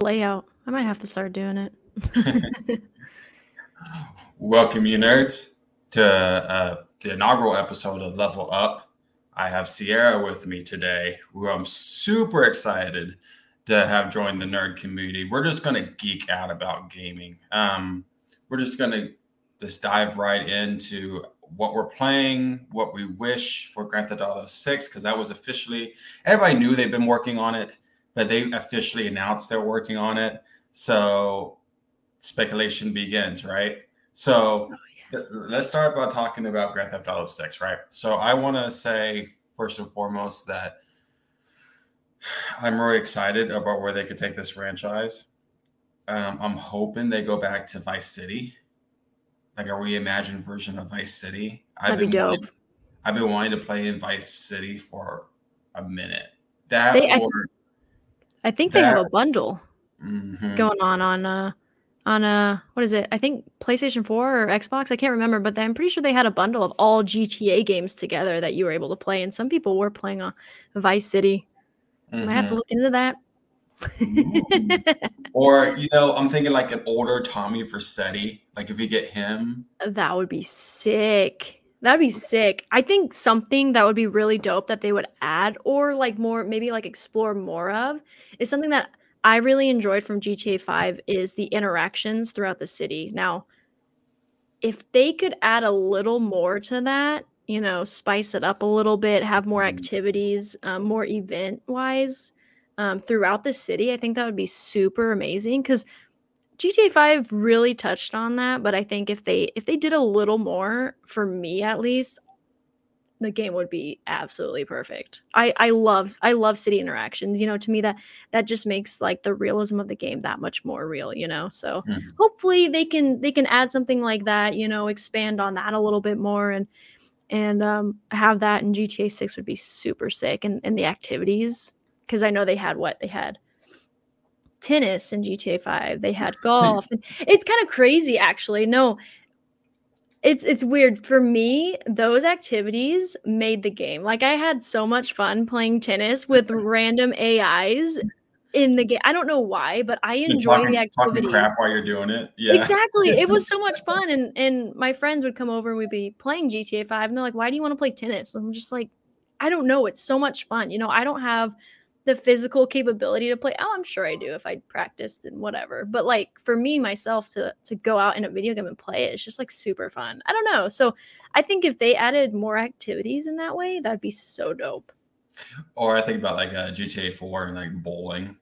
layout. I might have to start doing it. Welcome, you nerds, to uh, the inaugural episode of Level Up. I have Ciara with me today, who I'm super excited to have joined the nerd community. We're just going to geek out about gaming. Um, we're just going to just dive right into what we're playing, what we wish for Grand Theft Auto 6, because that was officially, everybody knew they've been working on it, but they officially announced they're working on it. So speculation begins, right? So oh, yeah. let's start by talking about Grand Theft Auto 6, right? So I want to say, first and foremost, that I'm really excited about where they could take this franchise. Um, I'm hoping they go back to Vice City like a reimagined version of Vice City. I've That'd be dope. Wanting, I've been wanting to play in Vice City for a minute. That they, or, I, think that, they have a bundle mm-hmm. going on on uh on a what is it? I think PlayStation 4 or Xbox. I can't remember, but I'm pretty sure they had a bundle of all GTA games together that you were able to play, and some people were playing on Vice City. Mm-hmm. I have to look into that. or you know, I'm thinking like an older Tommy Vercetti. Like if you get him, that would be sick. That'd be sick. I think something that would be really dope that they would add, or like more, maybe like explore more of, is something that I really enjoyed from GTA 5 is the interactions throughout the city. Now, if they could add a little more to that, you know, spice it up a little bit, have more mm-hmm. activities, um, more event wise, um, throughout the city, I think that would be super amazing because GTA 5 really touched on that. But I think if they if they did a little more, for me at least, the game would be absolutely perfect. I I love I love city interactions. You know, to me that that just makes like the realism of the game that much more real. You know, so mm-hmm. hopefully they can they can add something like that. You know, expand on that a little bit more and and um, have that in GTA 6 would be super sick. And and the activities because I know they had what they had tennis in GTA 5. They had golf. and it's kind of crazy actually. No. It's it's weird for me. Those activities made the game. Like I had so much fun playing tennis with mm-hmm. random AIs in the game. I don't know why, but I enjoy talking, the activities. crap while you're doing it. Yeah. Exactly. it was so much fun. And and my friends would come over and we'd be playing GTA 5 and they're like, why do you want to play tennis? And I'm just like, I don't know. It's so much fun. You know, I don't have the physical capability to play. Oh, I'm sure I do if I practiced and whatever. But like for me myself to to go out in a video game and play it, it's just like super fun. I don't know. So I think if they added more activities in that way, that'd be so dope. Or I think about like uh, a GTA 4 and like bowling.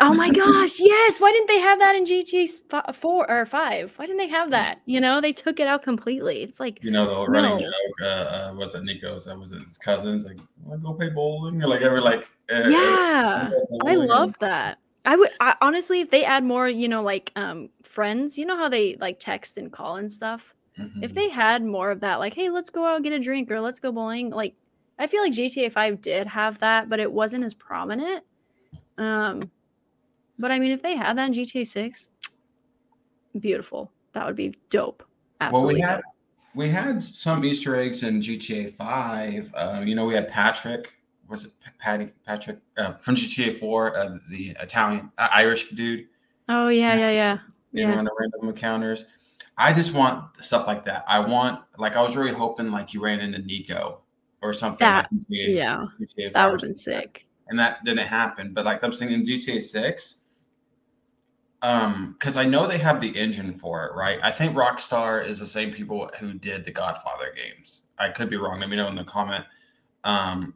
Oh my gosh, yes. Why didn't they have that in GTA 4 or 5? Why didn't they have that? You know, they took it out completely. It's like You know the running no. joke uh, uh was it Niko's that was it his cousins like want to go play bowling or like ever like uh, Yeah. I love that. I would I, honestly if they add more, you know, like um friends, you know how they like text and call and stuff? Mm-hmm. If they had more of that like hey, let's go out and get a drink or let's go bowling, like I feel like GTA 5 did have that, but it wasn't as prominent. Um but I mean, if they had that in GTA Six, beautiful. That would be dope. Absolutely. Well, we had we had some Easter eggs in GTA Five. Uh, you know, we had Patrick. Was it Patty Patrick uh, from GTA Four? Uh, the Italian uh, Irish dude. Oh yeah, yeah, yeah. yeah. yeah. the random encounters. I just want stuff like that. I want like I was really hoping like you ran into Niko or something. That, like GTA, yeah, GTA that would have been sick. And that didn't happen. But like I'm saying in GTA Six, um because i know they have the engine for it right? I think rockstar is the same people who did the godfather games. I could be wrong. Let me know in the comment. Um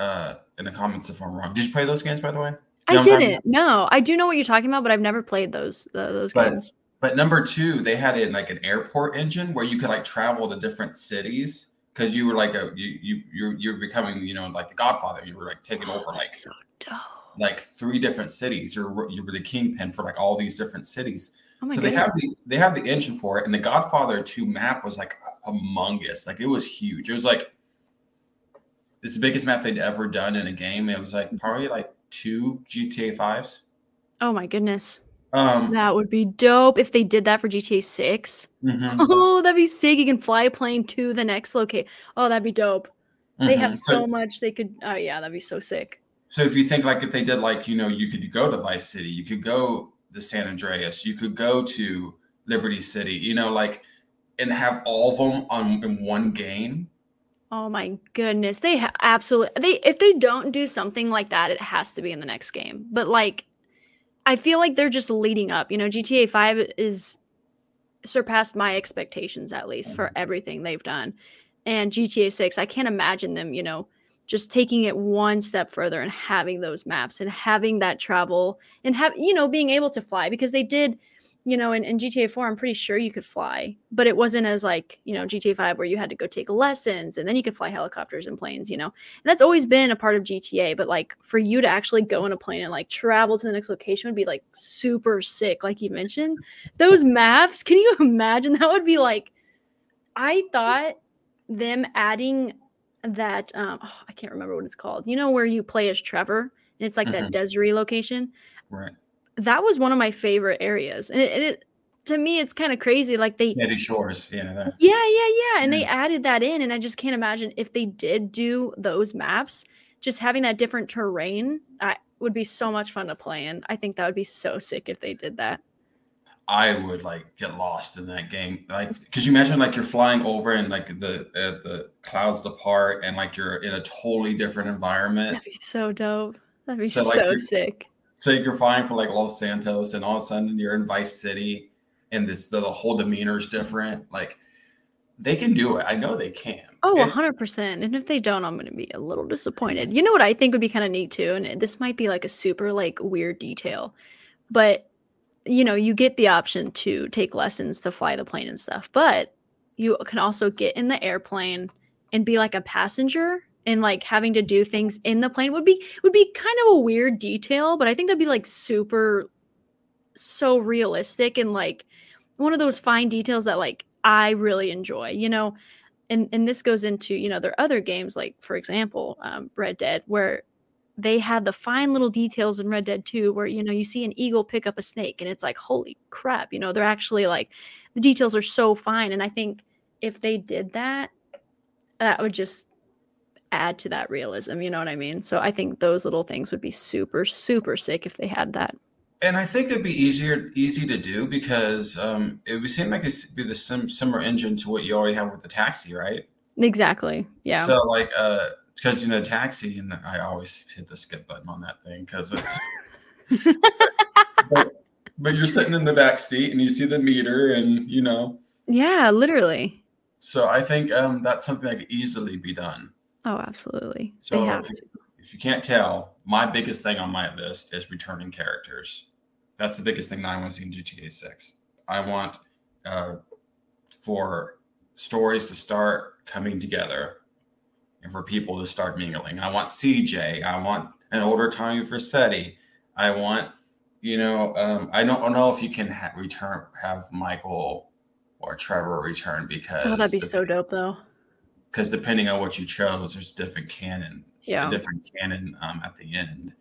uh in the comments if i'm wrong. Did you play those games by the way? You i didn't. No i do know what you're talking about but i've never played those uh, those but, games. but number two they had it like an airport engine where you could like travel to different cities because you were like a you you you're, you're becoming you know like the godfather. You were like taking oh, over like so dope like three different cities. You're you were the kingpin for like all these different cities. Oh so goodness. they have the they have the engine for it, and the Godfather 2 map was like humongous. Like it was huge. It was like it's the biggest map they'd ever done in a game. It was like probably like two GTA fives. Oh my goodness. Um, that would be dope if they did that for GTA 6. Mm-hmm. Oh, that'd be sick. You can fly a plane to the next location. Oh, that'd be dope. Mm-hmm. They have so, so much they could. Oh, yeah, that'd be so sick. So if you think like if they did like you know you could go to Vice City, you could go to San Andreas, you could go to Liberty City, you know, like and have all of them on in one game. Oh my goodness, they ha- absolutely they if they don't do something like that, it has to be in the next game. But like, I feel like they're just leading up. You know, GTA Five is surpassed my expectations at least for mm-hmm. everything they've done, and GTA Six, I can't imagine them. You know, just taking it one step further and having those maps and having that travel and have you know being able to fly because they did you know, in, in GTA 4, I'm pretty sure you could fly, but it wasn't as like, you know, GTA 5 where you had to go take lessons and then you could fly helicopters and planes, you know. And that's always been a part of GTA, but like for you to actually go in a plane and like travel to the next location would be like super sick, like you mentioned. Those maps, can you imagine? That would be like, I thought them adding that, um, oh, I can't remember what it's called, you know, where you play as Trevor and it's like that Desiree location Right. that was one of my favorite areas. And it, it to me, it's kind of crazy. Like they, Sandy Shores. Yeah. That, yeah, yeah, yeah, and they added that in, and I just can't imagine if they did do those maps, just having that different terrain. I would be so much fun to play in. I think that would be so sick if they did that. I would like get lost in that game. Like, because you imagine like you're flying over and like the uh, the clouds depart and like you're in a totally different environment. That'd be so dope. That'd be So, so, like, you're- sick. So you're flying for like Los Santos, and all of a sudden you're in Vice City, and this the, the whole demeanor is different. Like they can do it. I know they can. Oh, It's- 100%. And if they don't, I'm going to be a little disappointed. You know what I think would be kind of neat too? And this might be like a super like weird detail, but you know, you get the option to take lessons to fly the plane and stuff, but you can also get in the airplane and be like a passenger and like having to do things in the plane would be would be kind of a weird detail, but I think that'd be like super so realistic and like one of those fine details that like I really enjoy, you know. And and this goes into, you know, there are other games like for example, um, Red Dead where they had the fine little details in Red Dead 2 where you know you see an eagle pick up a snake and it's like holy crap, you know, they're actually like the details are so fine and I think if they did that that would just add to that realism, you know what I mean? So I think those little things would be super super sick if they had that. And I think it'd be easier, easy to do because um, it would seem like it'd be the sim- similar engine to what you already have with the taxi, right? Exactly. Yeah. So like, uh, because you know, taxi, and I always hit the skip button on that thing because it's. but, but you're sitting in the back seat and you see the meter, and you know, yeah, literally. so I think um, that's something that could easily be done. Oh, absolutely. So they have if, if you can't tell, my biggest thing on my list is returning characters. That's the biggest thing that I want to see in GTA 6. I want uh, for stories to start coming together and for people to start mingling. I want CJ. I want an older Tommy Vercetti. I want, you know, um, I don't know if you can ha- return have Michael or Trevor return because Oh, that'd be the- so dope though. because depending on what you chose, there's different canon, Yeah. different canon um, at the end.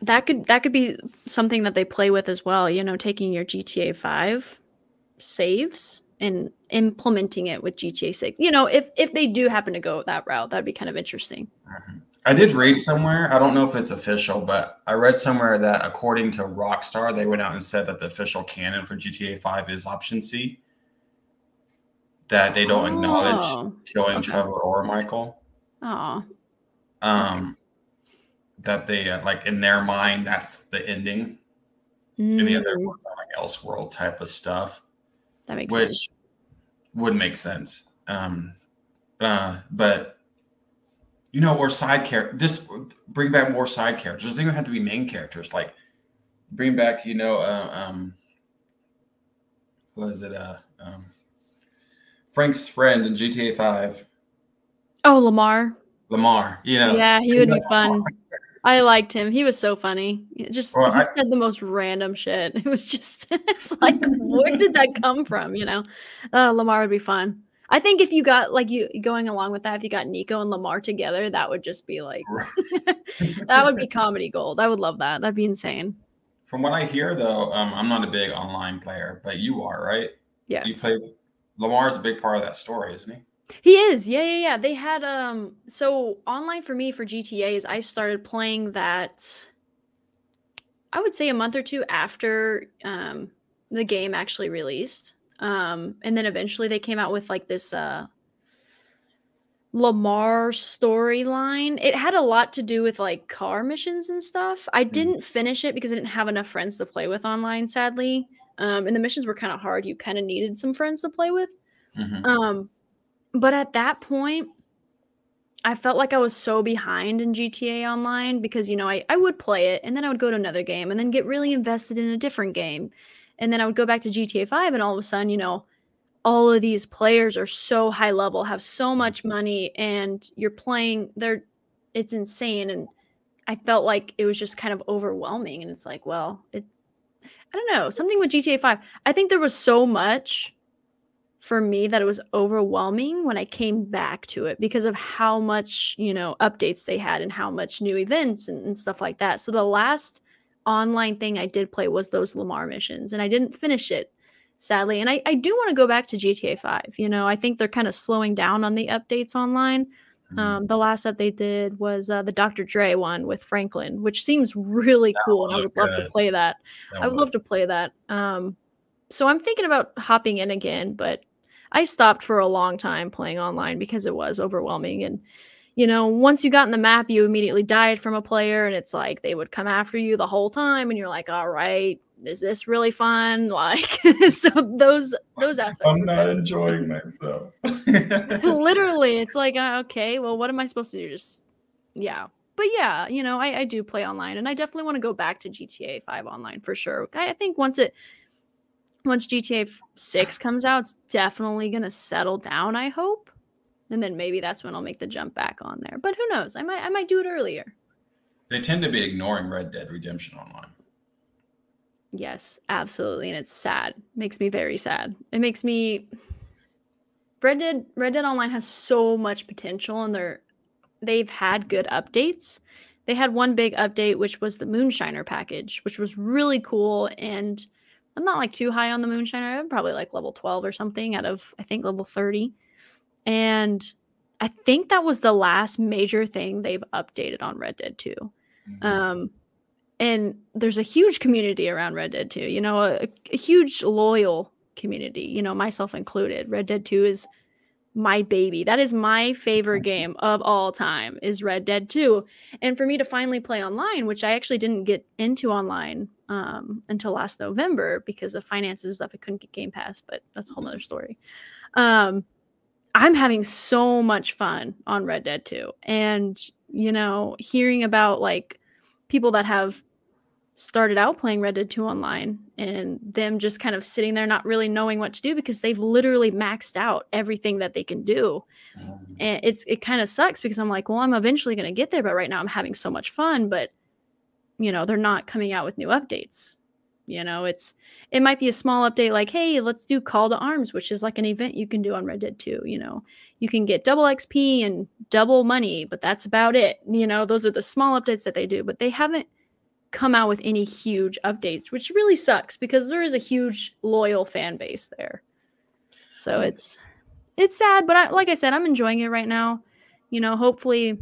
That could that could be something that they play with as well, you know, taking your GTA 5 saves and implementing it with GTA 6. You know, if if they do happen to go that route, that'd be kind of interesting. I did read somewhere. I don't know if it's official, but I read somewhere that according to Rockstar, they went out and said that the official canon for GTA 5 is option C. That they don't acknowledge Oh. killing okay. Trevor or Michael. Oh. Um, that they uh, like in their mind, that's the ending. And the other Mm, like Elseworld type of stuff. that makes which sense. Would make sense. Um, uh, but you know, or side character, just bring back more side characters. It doesn't even have to be main characters. Like bring back, you know, uh, um, what is it? Uh, um, Frank's friend in GTA Five. Oh, Lamar. Lamar. You know, Yeah, he would be fun. I liked him. He was so funny. He Just Well, he I- said the most random shit. It was just it's like where did that come from? You know, uh, Lamar would be fun. I think if you got like you going along with that, if you got Niko and Lamar together, that would just be like that would be comedy gold. I would love that. That'd be insane. From what I hear, though, um, I'm not a big online player, but you are, right? Yes. You play. Lamar's a big part of that story, isn't he? He is. Yeah, yeah, yeah. They had um so online for me for GTA is I started playing that I would say a month or two after um the game actually released. Um and then eventually they came out with like this uh Lamar storyline. It had a lot to do with like car missions and stuff. I Mm. didn't finish it because I didn't have enough friends to play with online, sadly. Um, and the missions were kind of hard. You kind of needed some friends to play with. Mhm. Um, but at that point, I felt like I was so behind in GTA Online because, you know, I, I would play it and then I would go to another game and then get really invested in a different game. And then I would go back to GTA 5 and all of a sudden, you know, all of these players are so high level, have so much money, and you're playing, they're, it's insane. And I felt like it was just kind of overwhelming. And it's like, well, it, I don't know, something with GTA 5. I think there was so much for me that it was overwhelming when I came back to it because of how much, you know, updates they had and how much new events and, and stuff like that. So the last online thing I did play was those Lamar missions and I didn't finish it sadly. And I, I do want to go back to GTA 5. You know, I think they're kind of slowing down on the updates online. Mhm. Um, the last update they did was uh, the Dr. Dre one with Franklin, which seems really cool. And I would love to play that. That I would love to play that. Um, so I'm thinking about hopping in again, but I stopped for a long time playing online because it was overwhelming. And, you know, once you got in the map, you immediately died from a player, and it's like they would come after you the whole time, and you're like, all right, is this really fun? Like, so those those aspects. I'm not enjoying myself. Literally, it's like, uh, okay, well, what am I supposed to do? Just, yeah. But yeah, you know, I, I do play online, and I definitely want to go back to GTA Five online for sure. I, I think once it, once GTA Six comes out, it's definitely gonna settle down. I hope, and then maybe that's when I'll make the jump back on there. But who knows? I might I might do it earlier. they tend to be ignoring Red Dead Redemption Online. Yes, absolutely, and it's sad. Makes me very sad. It makes me. Red Dead Red Dead Online has so much potential, and they're they've had good updates. They had one big update, which was the Moonshiner package, which was really cool. And I'm not like too high on the Moonshiner. I'm probably like level 12 or something out of I think level 30. And I think that was the last major thing they've updated on Red Dead 2. Mhm. Um, and there's a huge community around Red Dead 2, you know, a, a huge loyal community, you know, myself included. Red Dead 2 is my baby. That is my favorite game of all time is Red Dead 2. And for me to finally play online, which I actually didn't get into online um, until last November because of finances and stuff, I couldn't get Game Pass, but that's a whole nother story. Um, I'm having so much fun on Red Dead 2. And, you know, hearing about like people that have started out playing Red Dead 2 online and them just kind of sitting there not really knowing what to do because they've literally maxed out everything that they can do. Mhm. And it's it kind of sucks because I'm like, well, I'm eventually going to get there, but right now I'm having so much fun, but you know, they're not coming out with new updates. You know, it's it might be a small update like, hey, let's do Call to Arms, which is like an event you can do on Red Dead 2, you know. You can get double XP and double money, but that's about it. You know, those are the small updates that they do, but they haven't come out with any huge updates, which really sucks because there is a huge loyal fan base there. So it's it's sad, but I, like I said, I'm enjoying it right now. You know, hopefully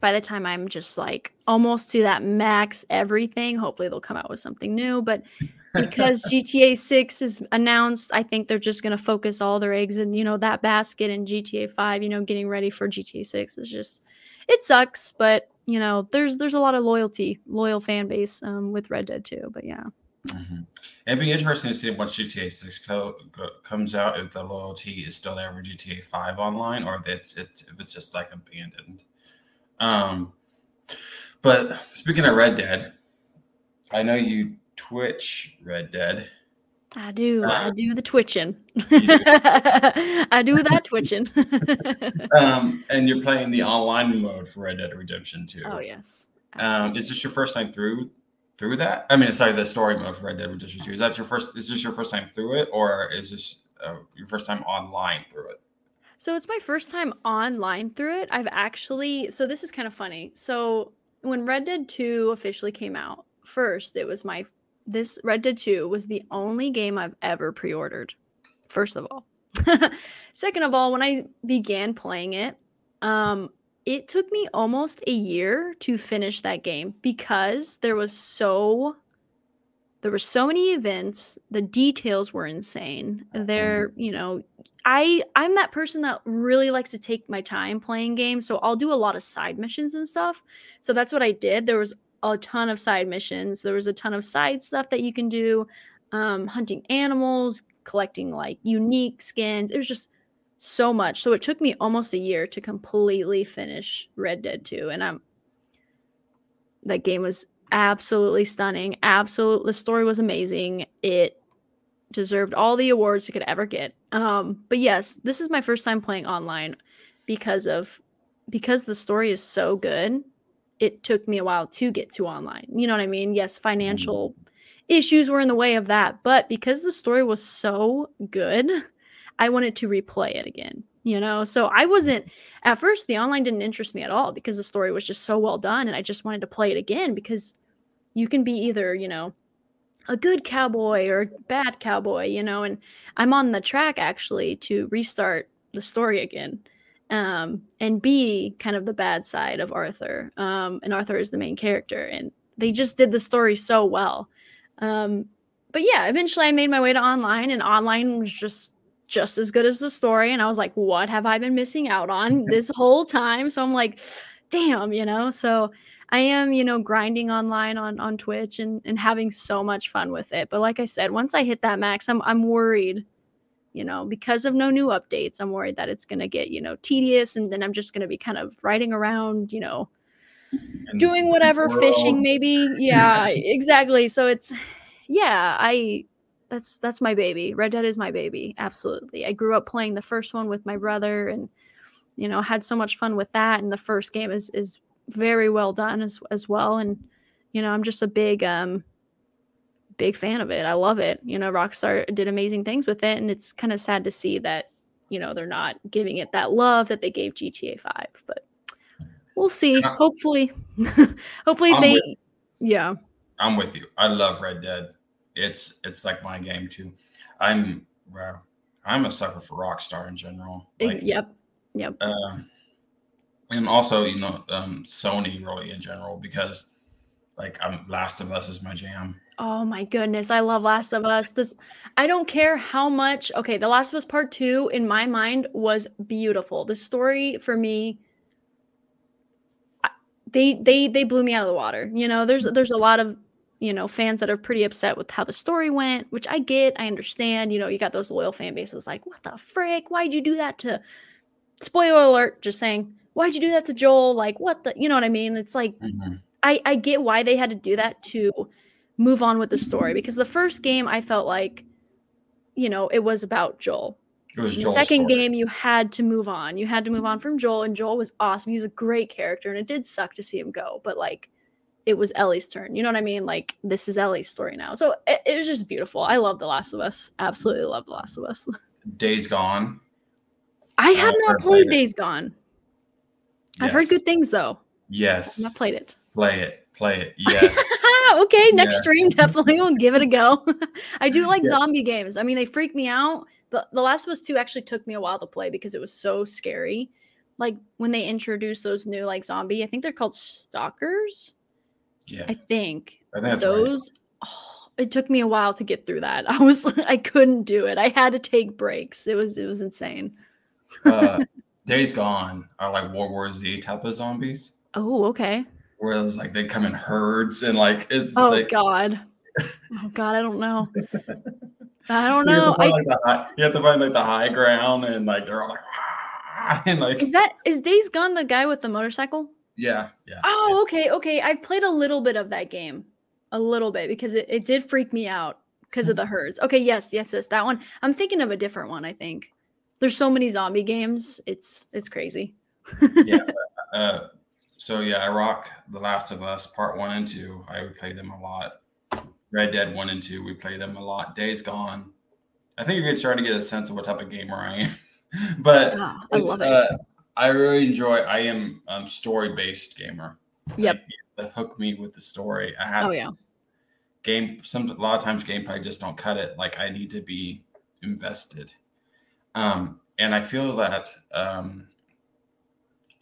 by the time I'm just like almost to that max everything, hopefully they'll come out with something new. But because GTA 6 is announced, I think they're just going to focus all their eggs in, you know, that basket in GTA 5, you know, getting ready for GTA 6 is just it sucks, but you know, there's there's a lot of loyalty, loyal fan base um, with Red Dead 2, but yeah. Mhm. It'd be interesting to see once GTA Six co- go, comes out if the loyalty is still there for GTA Five online, or if it's, it's if it's just like abandoned. Um, but speaking of Red Dead, I know you Twitch Red Dead. I do. I Uh, do the twitching. Do. I do that twitching. Um, and you're playing the online mode for Red Dead Redemption 2. oh yes. Um, is this your first time through through that? I mean, sorry, the story mode for Red Dead Redemption 2. Is that your first? Is this your first time through it, or is this uh, your first time online through it? So it's my first time online through it. I've actually so this is kind of funny. So when Red Dead 2 officially came out, first it was my this Red Dead 2 was the only game I've ever pre-ordered. First of all. Second of all, when I began playing it, um, it took me almost a year to finish that game because there was so there were so many events the details were insane there Mm-hmm. you know i i'm that person that really likes to take my time playing games so i'll do a lot of side missions and stuff so that's what i did there was a ton of side missions there was a ton of side stuff that you can do um, hunting animals collecting like unique skins it was just so much so it took me almost a year to completely finish red dead 2 and i'm that game was absolutely stunning. Absolute the story was amazing. It deserved all the awards it could ever get. Um, but yes, this is my first time playing online because of because the story is so good. It took me a while to get to online. You know what I mean? Yes, mm-hmm. financial issues were in the way of that, but because the story was so good, I wanted to replay it again. You know, so I mm-hmm. wasn't at first the online didn't interest me at all because the story was just so well done and I just wanted to play it again because you can be either, you know, a good cowboy or bad cowboy, you know, and I'm on the track actually to restart the story again. Um, and be kind of the bad side of Arthur. Um, and Arthur is the main character, and they just did the story so well. Um, but yeah, eventually I made my way to online, and online was just just as good as the story. And I was like, what have I been missing out on this whole time? So I'm like, damn, you know. So I am, you know, grinding online on on Twitch and and having so much fun with it. But like I said, once I hit that max, I'm I'm worried, you know, because of no new updates. I'm worried that it's gonna get, you know, tedious, and then I'm just gonna be kind of riding around, you know, And doing whatever world. fishing maybe. Yeah. exactly. So it's yeah i that's that's my baby. Red dead is my baby absolutely. I grew up playing the first one with my brother and you know had so much fun with that and the first game is is very well done as, as well. And you know i'm just a big um big fan of it i love it you know rockstar did amazing things with it and it's kind of sad to see that you know they're not giving it that love that they gave gta 5 but we'll see Yeah. hopefully hopefully I'm they with- yeah I'm with you. I love Red Dead. It's it's like my game too. I'm well, I'm a sucker for Rockstar in general. Like, yep yep um, and also you know um, Sony really in general because like I'm Last of Us is my jam. Oh my goodness, I love Last of Us. This I don't care how much. Okay, The Last of Us Part 2 in my mind was beautiful. The story for me they they they blew me out of the water. You know, there's there's a lot of, you know, fans that are pretty upset with how the story went, which I get, I understand. You know, you got those loyal fan bases like, "What the frick? Why'd you do that to Spoiler alert, just saying. Why'd you do that to Joel? Like, what the, you know what I mean? It's like Mhm. I I get why they had to do that to move on with the story because the first game I felt like you know, it was about Joel. It was the Joel's second story. game you had to move on. You had to move on from Joel and Joel was awesome. He was a great character and it did suck to see him go, but like it was Ellie's turn. You know what I mean? Like this is Ellie's story now. So it, it was just beautiful. I love The Last of Us. Absolutely love The Last of Us. Days Gone. I have not played. Days Gone. I've heard good things though. Yes. I've not played it. Play it. Play it. Yes. okay, next Yes. stream definitely will give it a go. I do like Yeah. zombie games. I mean, they freak me out. The, the Last of Us 2 actually took me a while to play because it was so scary. Like when they introduced those new like zombie, I think they're called stalkers. yeah. I think I think that's right. those. Oh, it took me a while to get through that. I was I couldn't do it. I had to take breaks. It was it was insane. Uh, Days Gone are like World War Z type of zombies, Oh, okay. Where it's like they come in herds and like it's Oh like God. Oh God, I don't know. I don't so you, have know. find, I, like, the high, you have to find like the high ground and like they're all like "Ah," and like is that is Days Gone the guy with the motorcycle? yeah yeah Oh, okay, okay. I've played a little bit of that game, a little bit because it, it did freak me out because of the herds. Okay, yes, yes, yes, that one. I'm thinking of a different one. I think there's so many zombie games. It's it's crazy. yeah. Uh, so yeah, I rock The Last of Us Part One and Two. I would play them a lot. Red Dead One and Two, we play them a lot. Days Gone. I think you're starting to get a sense of what type of gamer I am. but Ah, I it's, love it. uh, I really enjoy. I am um, story based gamer. Yep. Like, hook me with the story. I have oh yeah, game. Some a lot of times gameplay just don't cut it. Like I need to be invested. Um, and I feel that, um,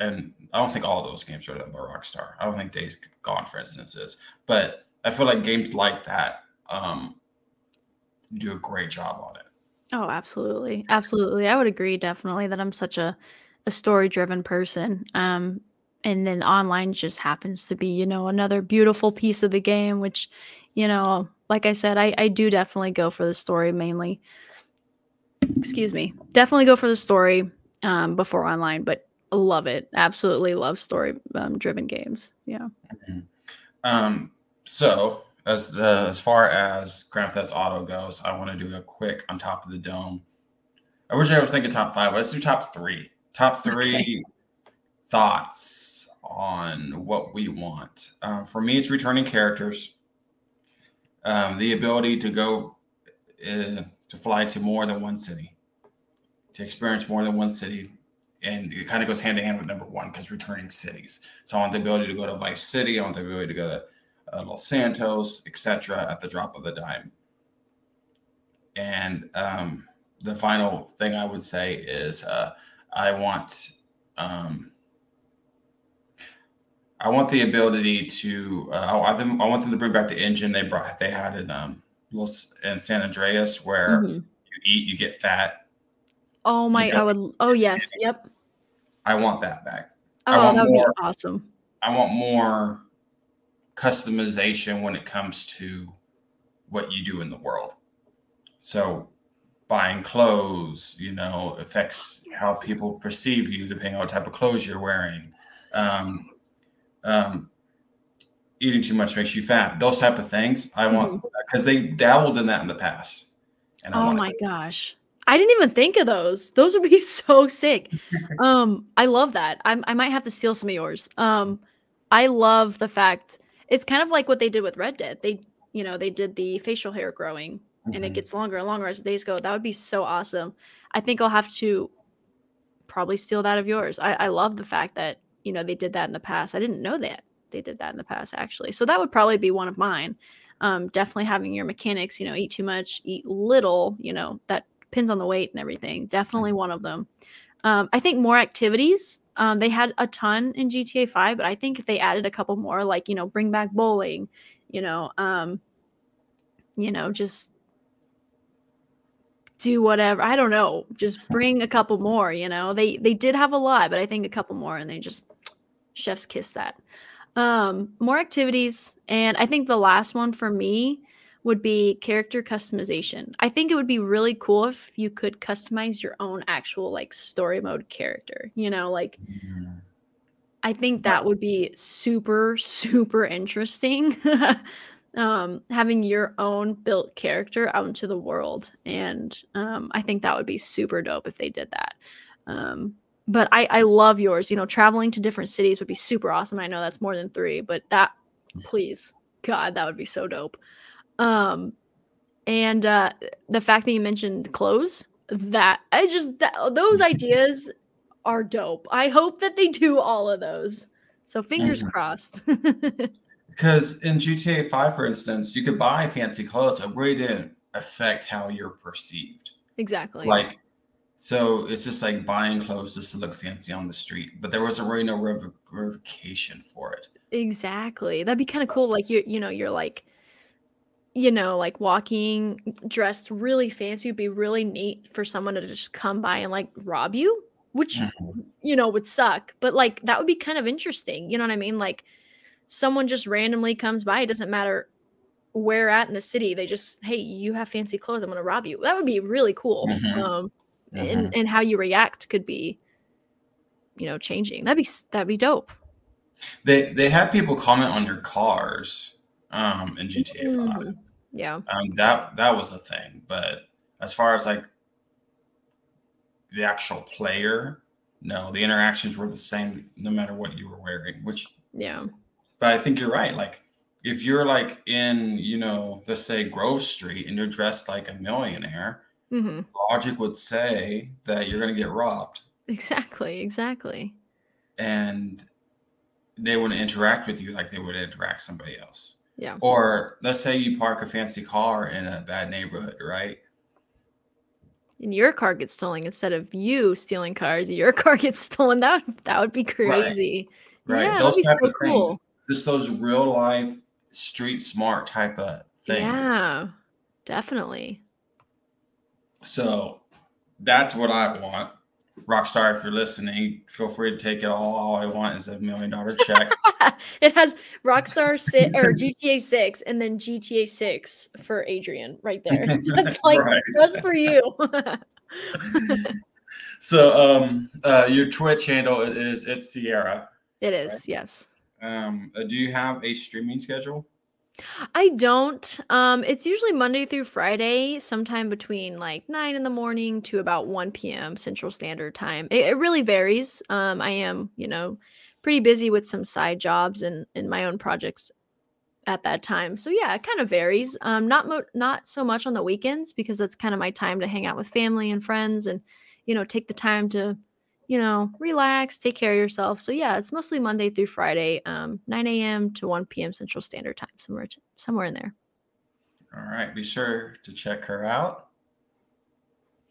and I don't think all those games are done by Rockstar. I don't think Days Gone, for instance, is, but I feel like games like that um, do a great job on it. Oh, absolutely. Absolutely. I would agree definitely that I'm such a, a story driven person. Um, and then online just happens to be, you know, another beautiful piece of the game, which, you know, like I said, I, I do definitely go for the story mainly. Excuse me. Definitely go for the story um, before online, but love it. Absolutely love story um, driven games. Yeah. Mm-hmm. Um, so as uh, as far as Grand Theft Auto goes, I want to do a quick on top of the dome. Originally, I was thinking top five. Let's do top three. Top three okay. thoughts on what we want. Um, for me, it's returning characters. Um, the ability to go uh, to fly to more than one city, to experience more than one city, and it kind of goes hand in hand with number one because returning cities. So I want the ability to go to Vice City. I want the ability to go to uh, Los Santos, etc., at the drop of the dime. And um, the final thing I would say is uh, I want um, I want the ability to uh, I, I want them to bring back the engine they brought they had in um, Los in San Andreas where mm-hmm. you eat you get fat. Oh my! I would. Oh yes. Yep. I want that back. Oh, that would more, be awesome. I want more customization when it comes to what you do in the world. So buying clothes, you know, affects how people perceive you depending on what type of clothes you're wearing. Um, um, eating too much makes you fat. Those type of things. I want because mm-hmm. they dabbled in that in the past. and oh my gosh. I didn't even think of those. Those would be so sick. um, I love that. I, I might have to steal some of yours. Um, I love the fact it's kind of like what they did with Red Dead. They, you know, they did the facial hair growing mm-hmm. and it mm-hmm. gets longer and longer as the days go. That would be so awesome. I think I'll have to probably steal that of yours. I, I love the fact that, you know, they did that in the past. I didn't know that they did that in the past actually. So that would probably be one of mine. Um, definitely having your mechanics, you know, eat too much, eat little, you know, that depends on the weight and everything. Definitely one of them. Um, I think more activities um, they had a ton in GTA 5, but I think if they added a couple more, like, you know, bring back bowling, you know, um, you know, just do whatever. I don't know. Just bring a couple more, you know. They they did have a lot, but I think a couple more and they just chef's kiss that. Um, more activities, and I think the last one for me would be character customization. I think it would be really cool if you could customize your own actual like story mode character. You know, like. I think that would be super super interesting. um having your own built character out into the world and um I think that would be super dope if they did that. Um but I I love yours. You know, traveling to different cities would be super awesome. I know that's more than 3, but that please god, that would be so dope. Um, and uh, the fact that you mentioned clothes, that I just that, those ideas are dope. I hope that they do all of those. So fingers mm-hmm. crossed. because in GTA 5, for instance, you could buy fancy clothes, but really didn't affect how you're perceived. Exactly. Like, so it's just like buying clothes just to look fancy on the street, but there wasn't really no revocation for it. Exactly. That'd be kind of cool. Like you, you know, you're like you know, like walking dressed really fancy would be really neat for someone to just come by and like rob you, which mm-hmm. you know would suck, but like that would be kind of interesting. You know what I mean? Like someone just randomly comes by, it doesn't matter where at in the city, they just, hey, you have fancy clothes, I'm gonna rob you. That would be really cool. Mm-hmm. Um mm-hmm. and, and how you react could be, you know, changing. That'd be that'd be dope. They they have people comment on your cars um, in GTA mm, 5. Yeah. Um, that that was a thing. But as far as like the actual player, no, the interactions were the same no matter what you were wearing, which yeah. But I think you're right. Like if you're like in, you know, let's say Grove Street and you're dressed like a millionaire, mm-hmm. logic would say that you're gonna get robbed. Exactly, exactly. And they wouldn't interact with you like they would interact somebody else. Yeah. Or let's say you park a fancy car in a bad neighborhood, right? and your car gets stolen instead of you stealing cars, your car gets stolen. That that would be crazy. Right. Yeah, those type so of cool. things. Just those real life street smart type of things. Yeah, definitely. So that's what I want. Rockstar, if you're listening, feel free to take it all. All I want is a million dollar check. it has Rockstar six or GTA six, and then GTA six for Adrian right there. It's like Right. just for you. so um uh your Twitch handle is it's Ciara. it is, yes. Um uh, do you have a streaming schedule? I don't. Um, it's usually Monday through Friday, sometime between like nine in the morning to about one p.m. Central Standard Time. It, it really varies. Um, I am, you know, pretty busy with some side jobs and and my own projects at that time. So yeah, it kind of varies. Um, not mo- not so much on the weekends because that's kind of my time to hang out with family and friends and you know take the time to you know relax, take care of yourself. So yeah, it's mostly Monday through Friday, um, 9 a.m. to 1 p.m. Central Standard Time, somewhere somewhere in there. All right, be sure to check her out.